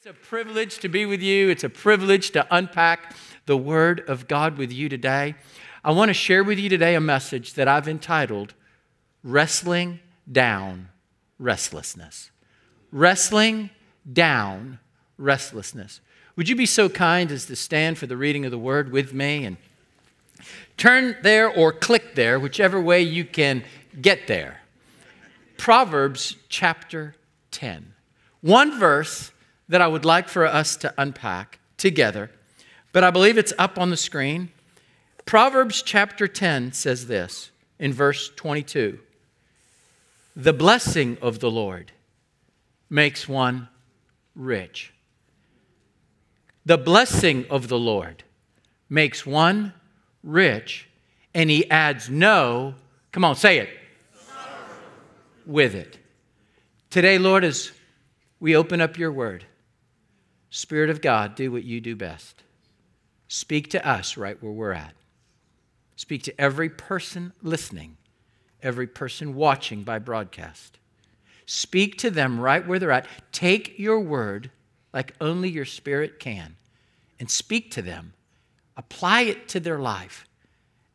It's a privilege to be with you. It's a privilege to unpack the Word of God with you today. I want to share with you today a message that I've entitled Wrestling Down Restlessness. Wrestling Down Restlessness. Would you be so kind as to stand for the reading of the Word with me and turn there or click there, whichever way you can get there? Proverbs chapter 10. One verse that I would like for us to unpack together, but I believe it's up on the screen. Proverbs chapter 10 says this in verse 22 The blessing of the Lord makes one rich. The blessing of the Lord makes one rich, and he adds no, come on, say it, with it. Today, Lord, as we open up your word, Spirit of God, do what you do best. Speak to us right where we're at. Speak to every person listening, every person watching by broadcast. Speak to them right where they're at. Take your word like only your spirit can and speak to them. Apply it to their life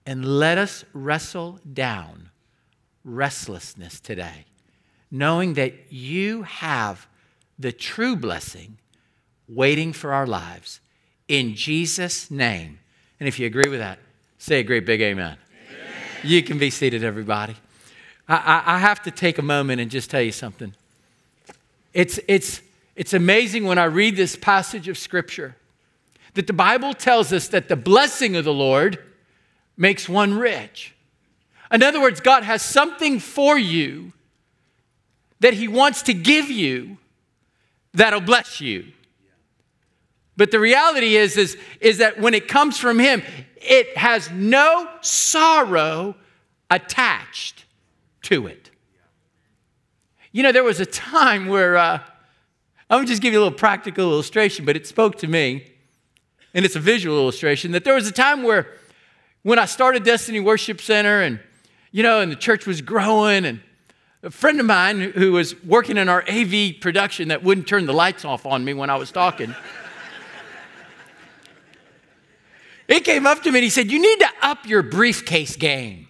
and let us wrestle down restlessness today, knowing that you have the true blessing waiting for our lives. In Jesus' name. And if you agree with that, say a great big amen. amen. You can be seated, everybody. I, I, I have to take a moment and just tell you something. It's, it's, it's amazing when I read this passage of Scripture that the Bible tells us that the blessing of the Lord makes one rich. In other words, God has something for you that He wants to give you that'll bless you. But the reality is, is, is that when it comes from Him, it has no sorrow attached to it. You know, there was a time where, uh, I'm gonna just give you a little practical illustration, but it spoke to me, and it's a visual illustration, that there was a time where when I started Destiny Worship Center and, you know, and the church was growing, and a friend of mine who was working in our AV production that wouldn't turn the lights off on me when I was talking. He came up to me and he said, You need to up your briefcase game.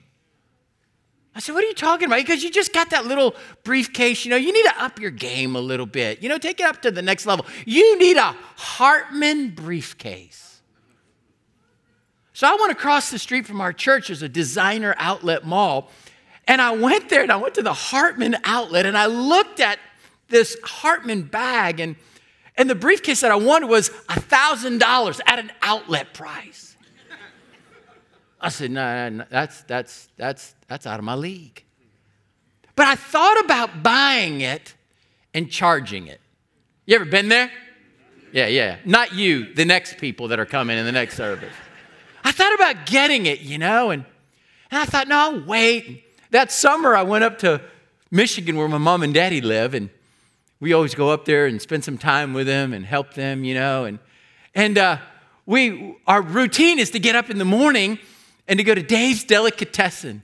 I said, What are you talking about? Because you just got that little briefcase, you know, you need to up your game a little bit. You know, take it up to the next level. You need a Hartmann briefcase. So I went across the street from our church There's a designer outlet mall. And I went there and I went to the Hartmann outlet and I looked at this Hartmann bag and, and the briefcase that I wanted was $1,000 at an outlet price. I said, no, no, no, that's, that's, that's, that's out of my league. But I thought about buying it and charging it. You ever been there? Yeah, yeah. Not you, the next people that are coming in the next service. I thought about getting it, you know, and, and I thought, no, I'll wait. That summer, I went up to Michigan where my mom and daddy live, and we always go up there and spend some time with them and help them, you know, and, and uh, we, our routine is to get up in the morning and to go to Dave's Delicatessen.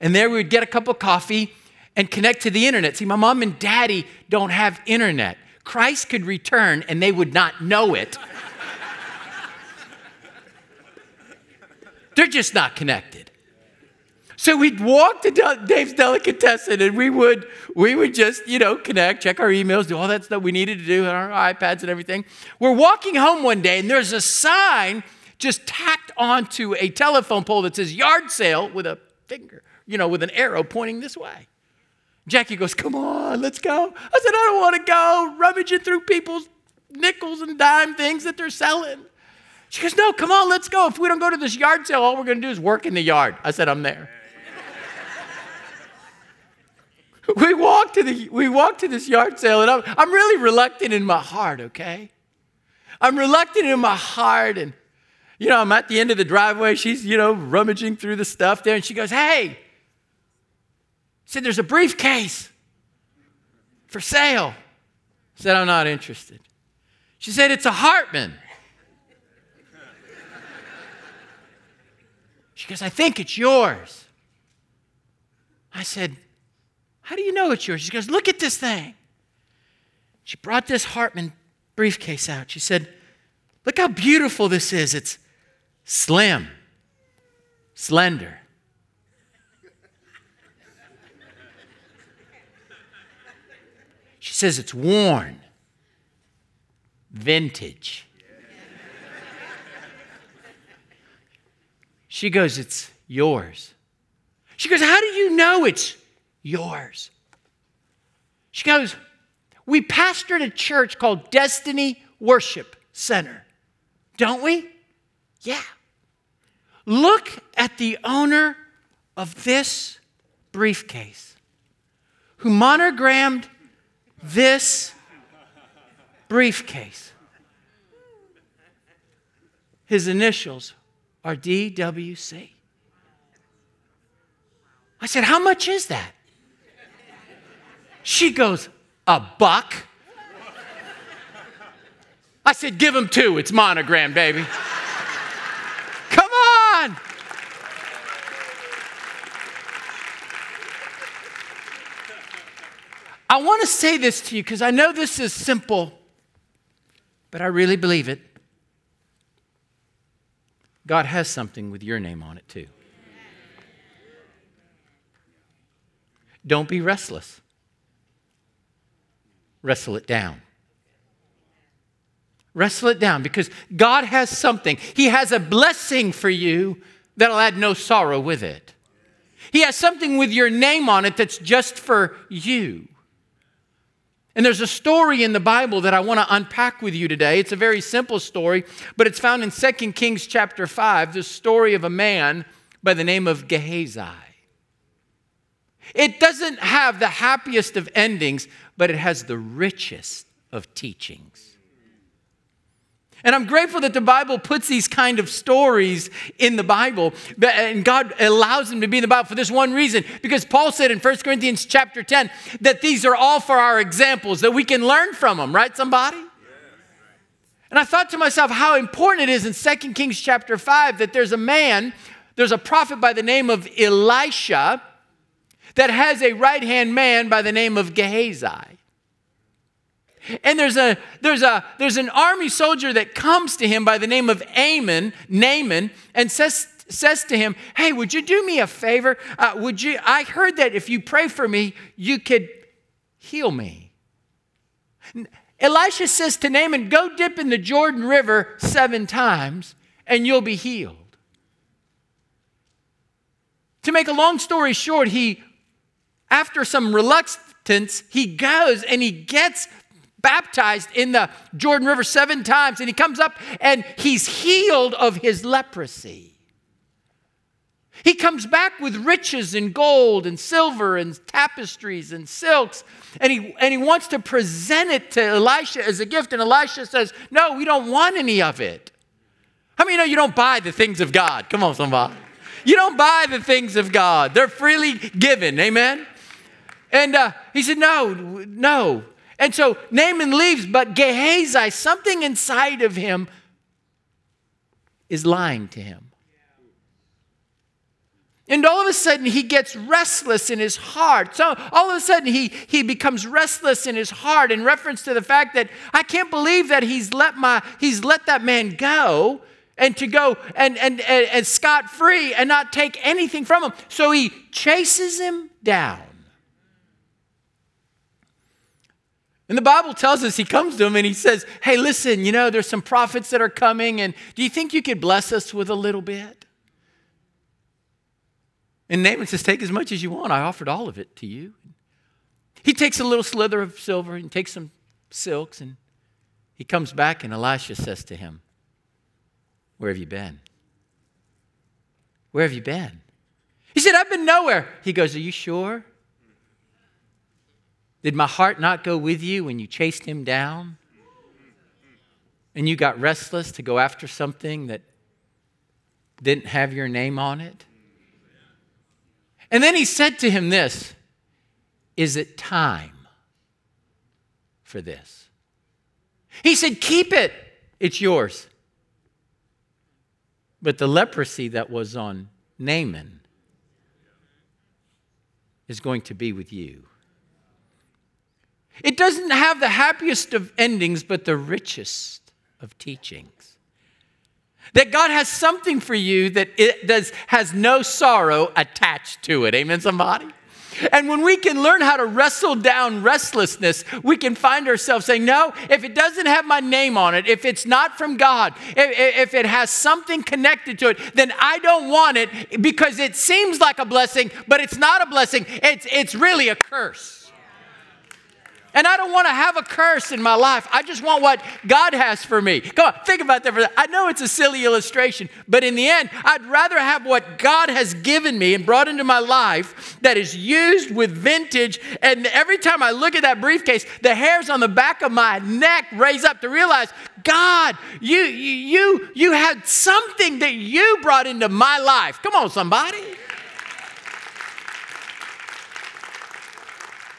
And there we would get a cup of coffee and connect to the internet. See, my mom and daddy don't have internet. Christ could return and they would not know it. They're just not connected. So we'd walk to Dave's Delicatessen and we would, we would just, you know, connect, check our emails, do all that stuff we needed to do on our iPads and everything. We're walking home one day and there's a sign just tacked onto a telephone pole that says yard sale with a finger, you know, with an arrow pointing this way. Jackie goes, Come on, let's go. I said, I don't want to go rummaging through people's nickels and dime things that they're selling. She goes, No, come on, let's go. If we don't go to this yard sale, all we're going to do is work in the yard. I said, I'm there. we walked to the we walk to this yard sale, and I'm, I'm really reluctant in my heart, okay? I'm reluctant in my heart, and you know, I'm at the end of the driveway. She's, you know, rummaging through the stuff there, and she goes, Hey, said, There's a briefcase for sale. I said, I'm not interested. She said, It's a Hartmann. She goes, I think it's yours. I said, How do you know it's yours? She goes, Look at this thing. She brought this Hartmann briefcase out. She said, Look how beautiful this is. It's slim, slender. She says it's worn, vintage. She goes, It's yours. She goes, How do you know it's yours? She goes, We pastored a church called Destiny Worship Center, don't we? Yeah. Look at the owner of this briefcase who monogrammed this briefcase. His initials are DWC. I said, How much is that? She goes, A buck. I said, Give him two. It's monogram, baby. Come on. I want to say this to you because I know this is simple, but I really believe it. God has something with your name on it too. Don't be restless. Wrestle it down. Wrestle it down because God has something. He has a blessing for you that'll add no sorrow with it. He has something with your name on it that's just for you. And there's a story in the Bible that I want to unpack with you today. It's a very simple story, but it's found in 2 Kings chapter 5, the story of a man by the name of Gehazi. It doesn't have the happiest of endings, but it has the richest of teachings. And I'm grateful that the Bible puts these kind of stories in the Bible, and God allows them to be in the Bible for this one reason. Because Paul said in 1 Corinthians chapter 10 that these are all for our examples, that we can learn from them, right, somebody? And I thought to myself how important it is in 2 Kings chapter 5 that there's a man, there's a prophet by the name of Elisha that has a right hand man by the name of Gehazi. And there's a there's a there's an army soldier that comes to him by the name of Amon, Naaman, and says says to him, "Hey, would you do me a favor? Uh, would you? I heard that if you pray for me, you could heal me." Elisha says to Naaman, "Go dip in the Jordan River seven times, and you'll be healed." To make a long story short, he, after some reluctance, he goes and he gets baptized in the Jordan River seven times, and he comes up and he's healed of his leprosy. He comes back with riches and gold and silver and tapestries and silks, and he, and he wants to present it to Elisha as a gift. And Elisha says, No, we don't want any of it. How many know you don't buy the things of God? Come on, somebody. You don't buy the things of God, they're freely given. Amen? And uh, he said, No, no. And so Naaman leaves, but Gehazi, something inside of him, is lying to him. And all of a sudden, he gets restless in his heart. So all of a sudden, he, he becomes restless in his heart in reference to the fact that I can't believe that he's let, my, he's let that man go and to go and, and, and, and scot free and not take anything from him. So he chases him down. And the Bible tells us he comes to him and he says, Hey, listen, you know, there's some prophets that are coming, and do you think you could bless us with a little bit? And Naaman says, Take as much as you want. I offered all of it to you. He takes a little slither of silver and takes some silks, and he comes back, and Elisha says to him, Where have you been? Where have you been? He said, I've been nowhere. He goes, Are you sure? Did my heart not go with you when you chased him down? And you got restless to go after something that didn't have your name on it? And then he said to him this Is it time for this? He said, Keep it, it's yours. But the leprosy that was on Naaman is going to be with you. It doesn't have the happiest of endings, but the richest of teachings. That God has something for you that it does, has no sorrow attached to it. Amen, somebody? And when we can learn how to wrestle down restlessness, we can find ourselves saying, No, if it doesn't have my name on it, if it's not from God, if, if, it has something connected to it, then I don't want it because it seems like a blessing, but it's not a blessing. It's, it's really a curse. And I don't want to have a curse in my life. I just want what God has for me. Come on, think about that for a second. I know it's a silly illustration, but in the end, I'd rather have what God has given me and brought into my life that is used with vintage. And every time I look at that briefcase, the hairs on the back of my neck raise up to realize, God, you you you had something that you brought into my life. Come on, somebody.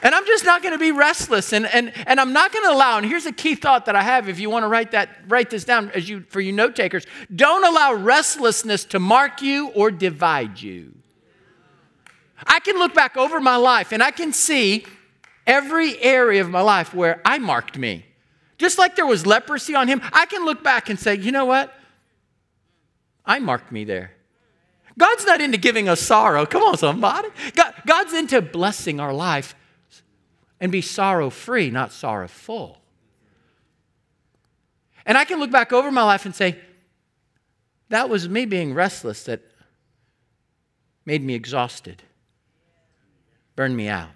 And I'm just not going to be restless and, and, and I'm not going to allow, and here's a key thought that I have if you want to write that, write this down as you for you note takers. Don't allow restlessness to mark you or divide you. I can look back over my life and I can see every area of my life where I marked me. Just like there was leprosy on him, I can look back and say, you know what? I marked me there. God's not into giving us sorrow. Come on, somebody. God, God's into blessing our life and be sorrow free, not sorrowful. And I can look back over my life and say, that was me being restless that made me exhausted, burned me out,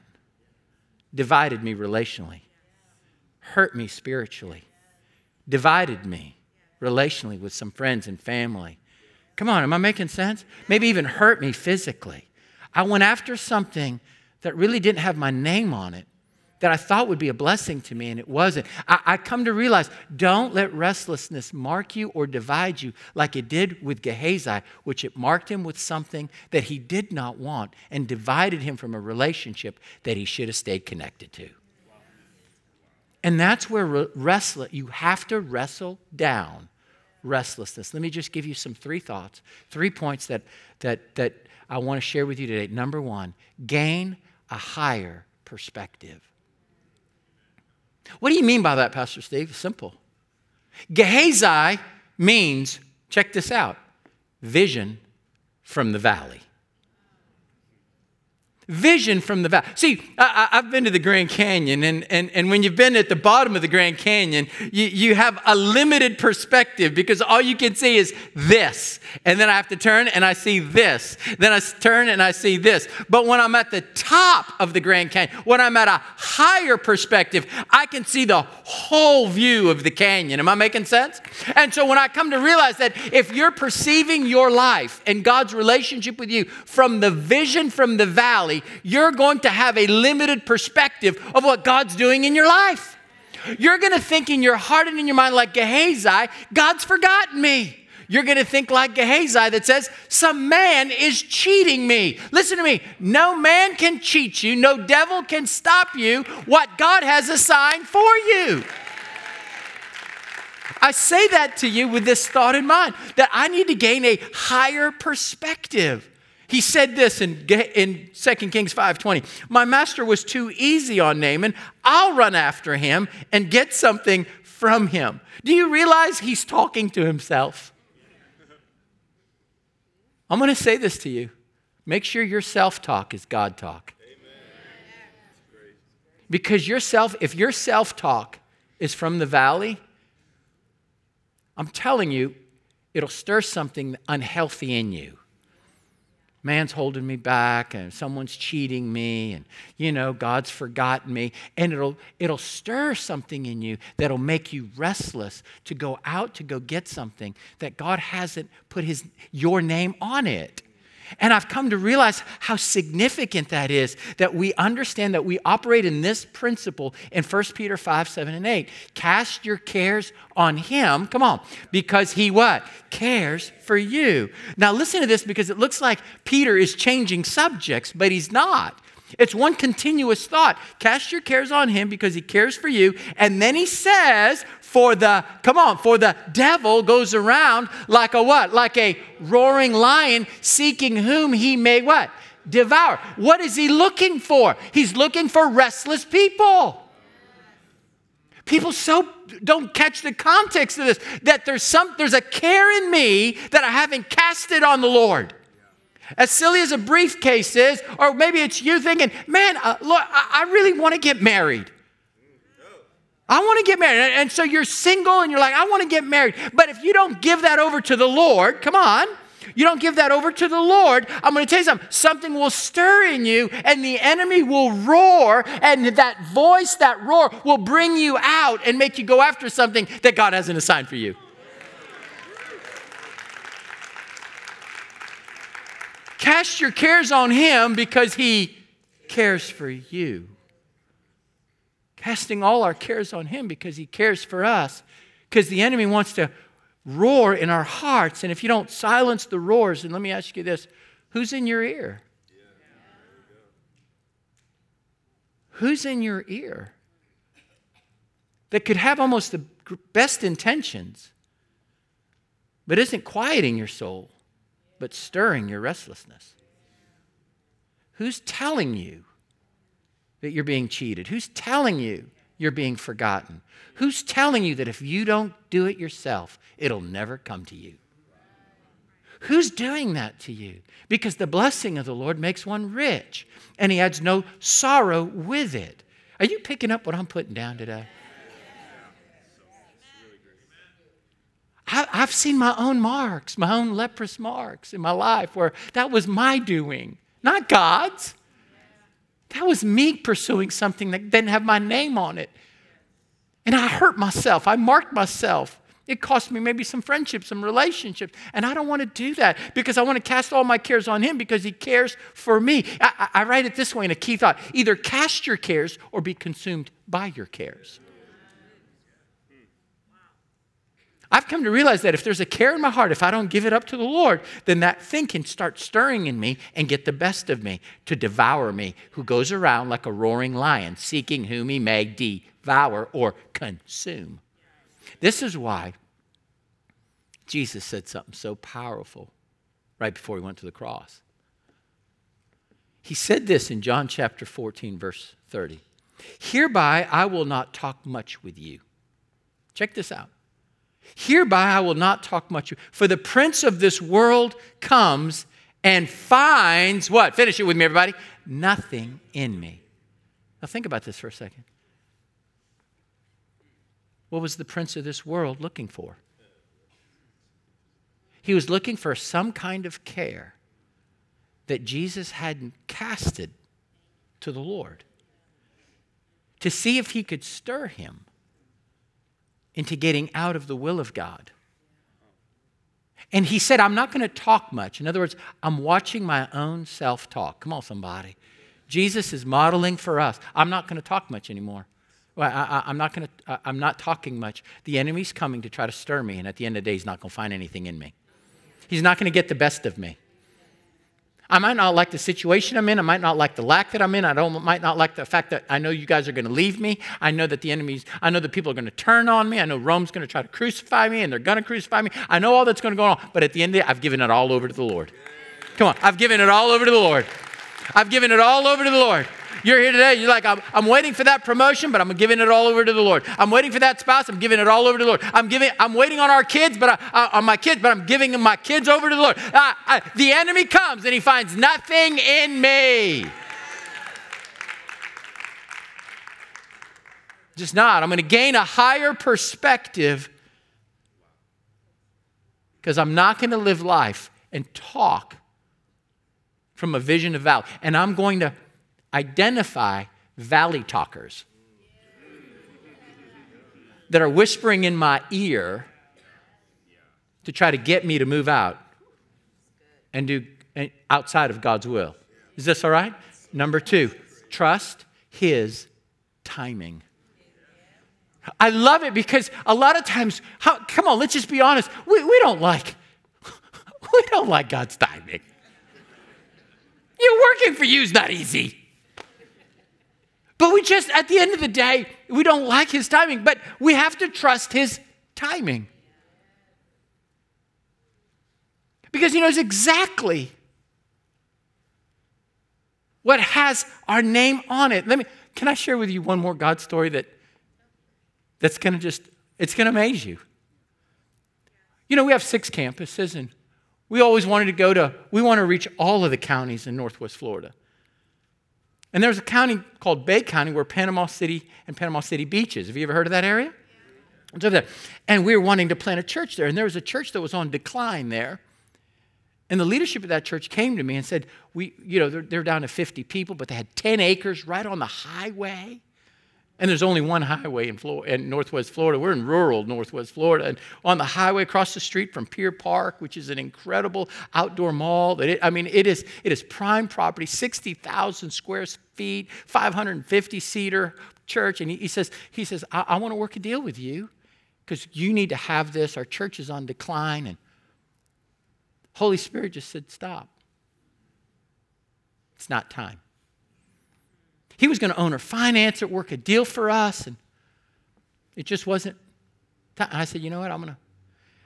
divided me relationally, hurt me spiritually, divided me relationally with some friends and family. Come on, am I making sense? Maybe even hurt me physically. I went after something that really didn't have my name on it, that I thought would be a blessing to me, and it wasn't. I, I, come to realize don't let restlessness mark you or divide you like it did with Gehazi, which it marked him with something that he did not want and divided him from a relationship that he should have stayed connected to. And that's where restless, you have to wrestle down restlessness. Let me just give you some three thoughts, three points that, that, that I want to share with you today. Number one, gain a higher perspective. What do you mean by that, Pastor Steve? Simple. Gehazi means, check this out, vision from the valley vision from the valley. See, I, have been to the Grand Canyon, and, and, and when you've been at the bottom of the Grand Canyon, you, you have a limited perspective because all you can see is this. And then I have to turn and I see this. Then I turn and I see this. But when I'm at the top of the Grand Canyon, when I'm at a higher perspective, I can see the whole view of the canyon. Am I making sense? And so when I come to realize that if you're perceiving your life and God's relationship with you from the vision from the valley, you're going to have a limited perspective of what God's doing in your life. You're going to think in your heart and in your mind, like Gehazi, God's forgotten me. You're going to think like Gehazi that says, Some man is cheating me. Listen to me. No man can cheat you, no devil can stop you what God has assigned for you. I say that to you with this thought in mind that I need to gain a higher perspective. He said this in, in 2 Kings 5.20, My master was too easy on Naaman. I'll run after him and get something from him. Do you realize he's talking to himself? I'm going to say this to you. Make sure your self talk is God talk. Because your self, if your self talk is from the valley, I'm telling you, it'll stir something unhealthy in you man's holding me back and someone's cheating me and you know god's forgotten me. And it'll it'll stir something in you that'll make you restless to go out to go get something that god hasn't put his your name on it and I've come to realize how significant that is that we understand that we operate in this principle in 1 Peter 5, 7, and 8. Cast your cares on him, come on, because he what? Cares for you. Now listen to this because it looks like Peter is changing subjects, but he's not. It's one continuous thought. Cast your cares on him because he cares for you. And then he says, for the, come on, for the devil goes around like a what? Like a roaring lion seeking whom he may what? Devour. What is he looking for? He's looking for restless people. People so don't catch the context of this that there's some there's a care in me that I haven't casted on the Lord. As silly as a briefcase is, or maybe it's you thinking, man, uh, I, I really want to get married. I want to get married. And so you're single and you're like, I want to get married. But if you don't give that over to the Lord, come on, you don't give that over to the Lord, I'm going to tell you something. Something will stir in you, and the enemy will roar, and that voice, that roar, will bring you out and make you go after something that God hasn't assigned for you. Cast your cares on Him because He cares for you. Casting all our cares on Him because He cares for us. Because the enemy wants to roar in our hearts. And if you don't silence the roars, and let me ask you this who's in your ear? Who's in your ear that could have almost the best intentions, but isn't quieting your soul, but stirring your restlessness? Who's telling you that you're being cheated? Who's telling you you're being forgotten? Who's telling you that if you don't do it yourself, it'll never come to you? Who's doing that to you? Because the blessing of the Lord makes one rich, and He adds no sorrow with it. Are you picking up what I'm putting down today? I've seen my own marks, my own leprous marks in my life where that was my doing, not God's. That was me pursuing something that didn't have my name on it. And I hurt myself. I marked myself. It cost me maybe some friendships, some relationships. And I don't want to do that because I want to cast all my cares on Him because He cares for me. I, I write it this way in a key thought either cast your cares or be consumed by your cares. I've come to realize that if there's a care in my heart, if I don't give it up to the Lord, then that thing can start stirring in me and get the best of me to devour me, who goes around like a roaring lion, seeking whom he may devour or consume. This is why Jesus said something so powerful right before he went to the cross. He said this in John chapter 14, verse 30 Hereby I will not talk much with you. Check this out. Hereby I will not talk much. For the prince of this world comes and finds what? Finish it with me, everybody. Nothing in me. Now think about this for a second. What was the prince of this world looking for? He was looking for some kind of care that Jesus hadn't casted to the Lord to see if he could stir him into getting out of the will of God. And he said, I'm not going to talk much. In other words, I'm watching my own self talk. Come on, somebody. Jesus is modeling for us. I'm not going to talk much anymore. Well, I, am not going to. I'm not talking much. The enemy's coming to try to stir me, and at the end of the day, he's not going to find anything in me. He's not going to get the best of me. I might not like the situation I'm in. I might not like the lack that I'm in. I don't, might not like the fact that I know you guys are going to leave me. I know that the enemies, I know that people are going to turn on me. I know Rome's going to try to crucify me and they're going to crucify me. I know all that's going to go on. But at the end of the day, I've given it all over to the Lord. Come on, I've given it all over to the Lord. I've given it all over to the Lord. You're here today, you're like, I'm, I'm waiting for that promotion, but I'm giving it all over to the Lord. I'm waiting for that spouse, I'm giving it all over to the Lord. I'm giving, I'm waiting on our kids, but I, uh, on my kids, but I'm giving my kids over to the Lord. Uh, the enemy comes and he finds nothing in me. Just not. I'm going to gain a higher perspective because I'm not going to live life and talk from a vision of value. And I'm going to identify valley talkers that are whispering in my ear to try to get me to move out and do outside of God's will. Is this all right? Number two, trust His timing. I love it because a lot of times, how, come on, let's just be honest. We, we don't like, we don't like God's timing. You're working for you is not easy. But we just, at the end of the day, we don't like his timing, but we have to trust his timing. Because he knows exactly what has our name on it. Let me, can I share with you one more God story that that's going to just, it's going to amaze you. You know, we have six campuses, and we always wanted to go to, we want to reach all of the counties in Northwest Florida. And there's a county called Bay County where Panama City and Panama City Beach is. Have you ever heard of that area? It's over there. And we were wanting to plant a church there. And there was a church that was on decline there. And the leadership of that church came to me and said, we, you know, they're, they're down to 50 people, but they had 10 acres right on the highway. And there's only one highway in, in Northwest Florida. We're in rural Northwest Florida. And on the highway across the street from Pier Park, which is an incredible outdoor mall, that it, I mean, it is, it is prime property, 60,000 square feet, 550 seater church. And he, he says, he says I, I want to work a deal with you because you need to have this. Our church is on decline. And Holy Spirit just said, stop. It's not time. He was going to own or finance it, work a deal for us, and it just wasn't. I said, you know what? I'm going to.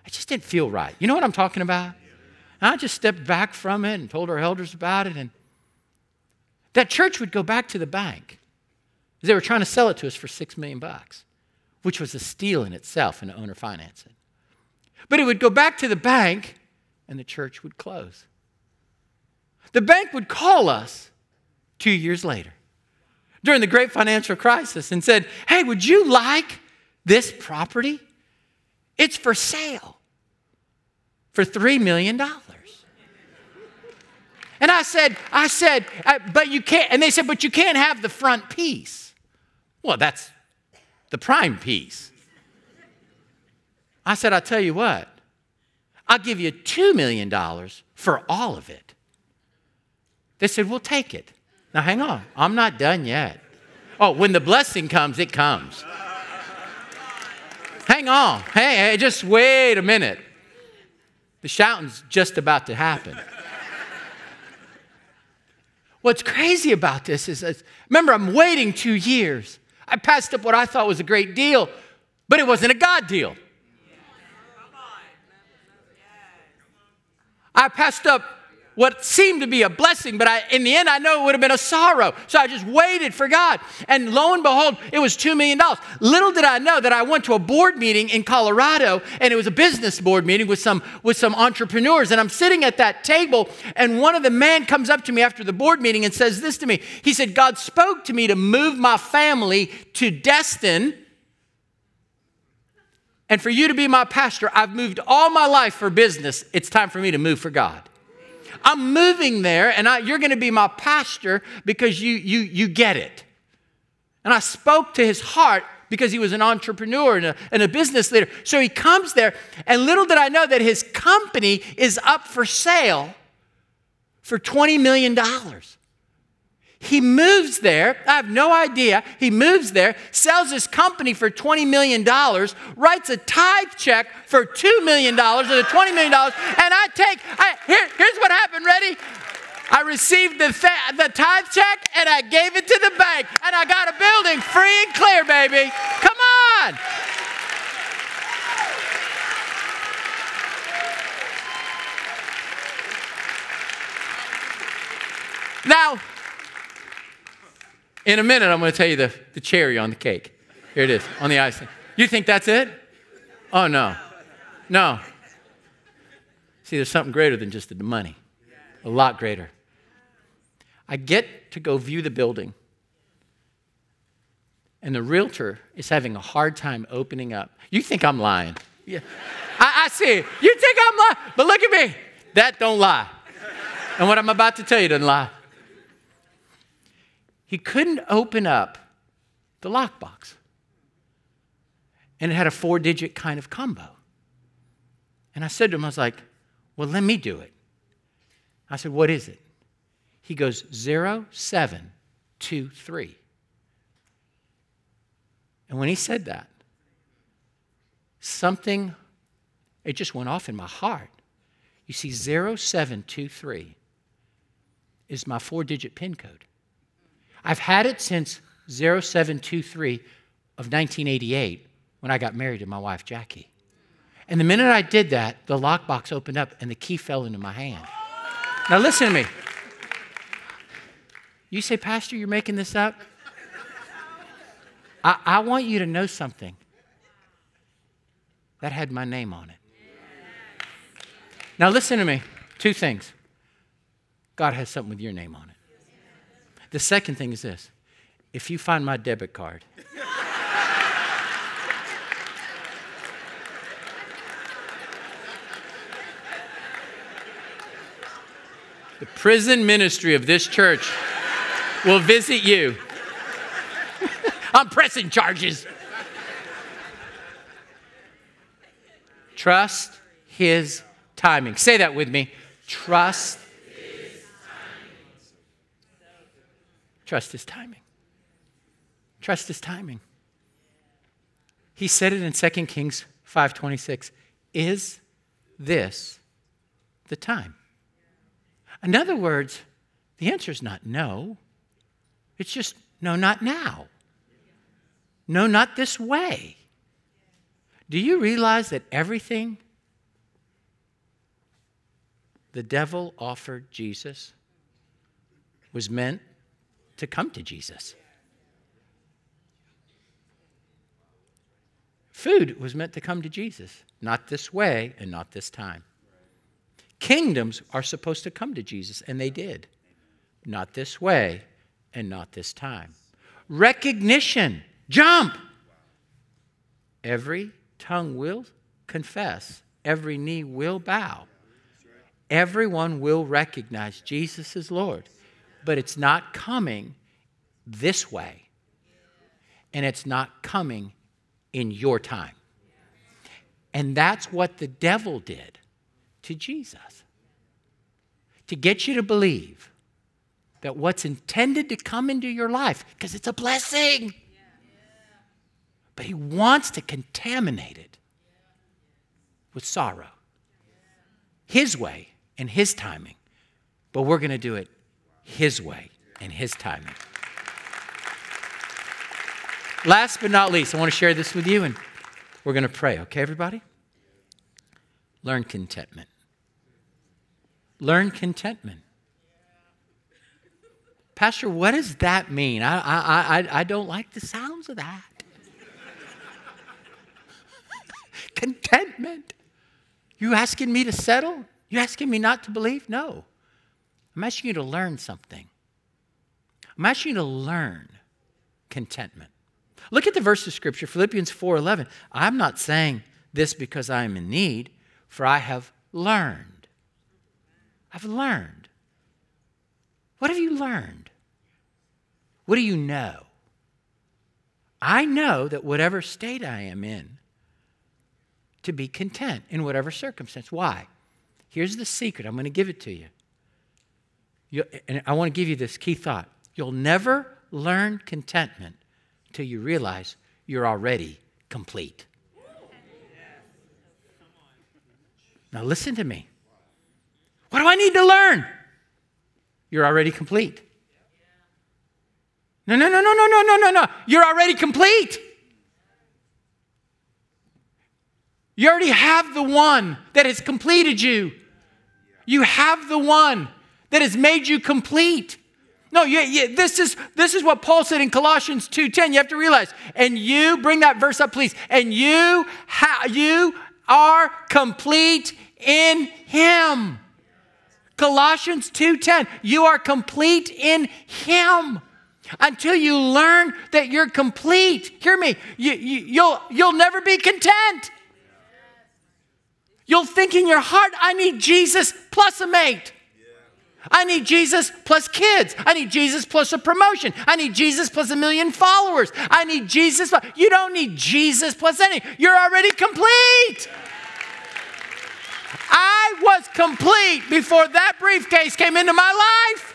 I just didn't feel right. You know what I'm talking about? I just stepped back from it and told our elders about it, and that church would go back to the bank. They were trying to sell it to us for six million bucks, which was a steal in itself in owner financing. But it would go back to the bank, and the church would close. The bank would call us two years later during the great financial crisis and said, Hey, would you like this property? It's for sale for $3 million. And I said, I said, uh, but you can't, and they said, but you can't have the front piece. Well, that's the prime piece. I said, I'll tell you what, I'll give you $2 million for all of it. They said, We'll take it. Now, hang on. I'm not done yet. Oh, when the blessing comes, it comes. hang on. Hey, hey, just wait a minute. The shouting's just about to happen. What's crazy about this is, is, remember, I'm waiting two years. I passed up what I thought was a great deal, but it wasn't a God deal. I passed up what seemed to be a blessing, but I, in the end, I know it would have been a sorrow. So I just waited for God. And lo and behold, it was $2 million. Little did I know that I went to a board meeting in Colorado, and it was a business board meeting with some, with some entrepreneurs. And I'm sitting at that table, and one of the men comes up to me after the board meeting and says this to me. He said, God spoke to me to move my family to Destin. And for you to be my pastor, I've moved all my life for business. It's time for me to move for God. I'm moving there, and I, you're going to be my pastor because you, you, you get it. And I spoke to his heart because he was an entrepreneur and a, and a business leader. So he comes there, and little did I know that his company is up for sale for $20 million. He moves there. I have no idea. He moves there, sells his company for $20 million, writes a tithe check for $2 million or the $20 million, and I take, I, here, here's what happened, ready? I received the, th- the tithe check and I gave it to the bank, and I got a building free and clear, baby. Come on. Now, in a minute, I'm going to tell you the, the cherry on the cake. Here it is, on the icing. You think that's it? Oh, no. No. See, there's something greater than just the money, a lot greater. I get to go view the building, and the realtor is having a hard time opening up. You think I'm lying. Yeah. I, I see. You think I'm lying, but look at me. That don't lie. And what I'm about to tell you doesn't lie he couldn't open up the lockbox. And it had a four digit kind of combo. And I said to him, I was like, well, let me do it. I said, what is it? He goes, 0723. And when he said that, something, it just went off in my heart. You see, 0723 is my four digit PIN code. I've had it since 0723 of 1988 when I got married to my wife, Jackie. And the minute I did that, the lockbox opened up and the key fell into my hand. Now, listen to me. You say, Pastor, you're making this up? I, I want you to know something. that had my name on it. Now, listen to me. Two things God has something with your name on it. The second thing is this if you find my debit card, the prison ministry of this church will visit you. I'm pressing charges. Trust his timing. Say that with me. Trust Trust his timing. Trust his timing. He said it in 2 Kings 5:26. Is this the time? In other words, the answer is not no. It's just no, not now. No, not this way. Do you realize that everything the devil offered Jesus was meant to come to Jesus? Food was meant to come to Jesus, not this way and not this time. Kingdoms are supposed to come to Jesus, and they did. Not this way and not this time. Recognition, jump. Every tongue will confess, every knee will bow. Everyone will recognize Jesus is Lord, but it's not coming this way, and it's not coming in your time. And that's what the devil did to Jesus to get you to believe that what's intended to come into your life, because it's a blessing, but he wants to contaminate it with sorrow. His way and his timing. But we're going to do it his way and his timing. Last but not least, I want to share this with you and we're going to pray, okay, everybody? Learn contentment. Learn contentment. Pastor, what does that mean? I, I, I, I don't like the sounds of that. contentment. You asking me to settle? You asking me not to believe? No. I'm asking you to learn something. I'm asking you to learn contentment. Look at the verse of scripture, Philippians 4:11. I'm not saying this because I am in need, for I have learned. I've learned. What have you learned? What do you know? I know that whatever state I am in, to be content in whatever circumstance. Why? Here's the secret. I'm going to give it to you. You and I want to give you this key thought. You'll never learn contentment until you realize you're already complete. Now, listen to me. What do I need to learn? You're already complete. No, no, no, no, no, no, no, no, no. You're already complete. You already have the one that has completed you. You have the one that has made you complete. No, this, is, this is what Paul said in Colossians 2.10. You have to realize. And you, bring that verse up, please. And you, ha, you are complete in him. Colossians 2.10. You are complete in him until you learn that you're complete. Hear me. You, you, you'll, you'll never be content. You'll think in your heart, I need Jesus plus a mate. I need Jesus plus kids. I need Jesus plus a promotion. I need Jesus plus a million followers. I need Jesus. You don't need Jesus plus any. You're already complete. I was complete before that briefcase came into my life.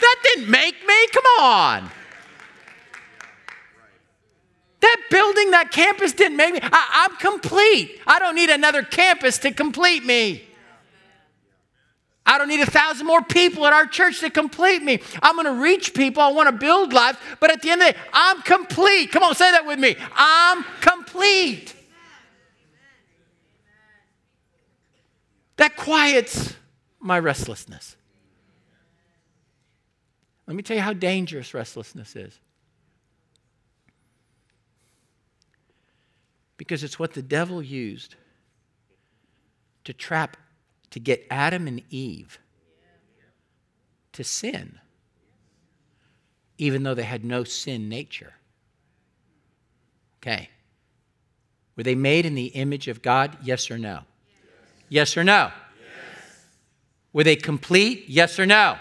That didn't make me. Come on. That building, that campus didn't make me. I, am complete. I don't need another campus to complete me. I don't need a thousand more people at our church to complete me. I'm going to reach people. I want to build lives. But at the end of the day, I'm complete. Come on, say that with me. I'm complete. That quiets my restlessness. Let me tell you how dangerous restlessness is. Because it's what the devil used to trap, to get Adam and Eve to sin, even though they had no sin nature. Okay. Were they made in the image of God? Yes or no? Yes, yes or no? Yes. Were they complete? Yes or no?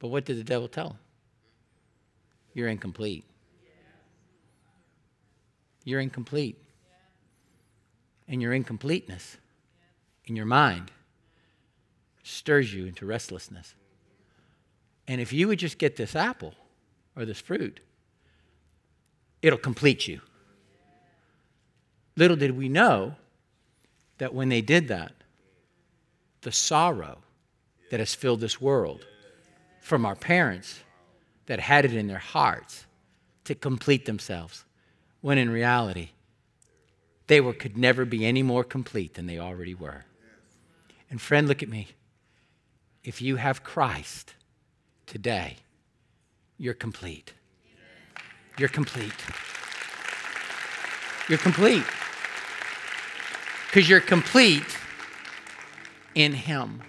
But what did the devil tell them? You're incomplete. You're incomplete. And your incompleteness in your mind stirs you into restlessness. And if you would just get this apple or this fruit, it'll complete you. Little did we know that when they did that, the sorrow that has filled this world from our parents that had it in their hearts to complete themselves, when in reality, they were, could never be any more complete than they already were. And friend, look at me. If you have Christ today, you're complete. You're complete. You're complete. Because you're complete in Him.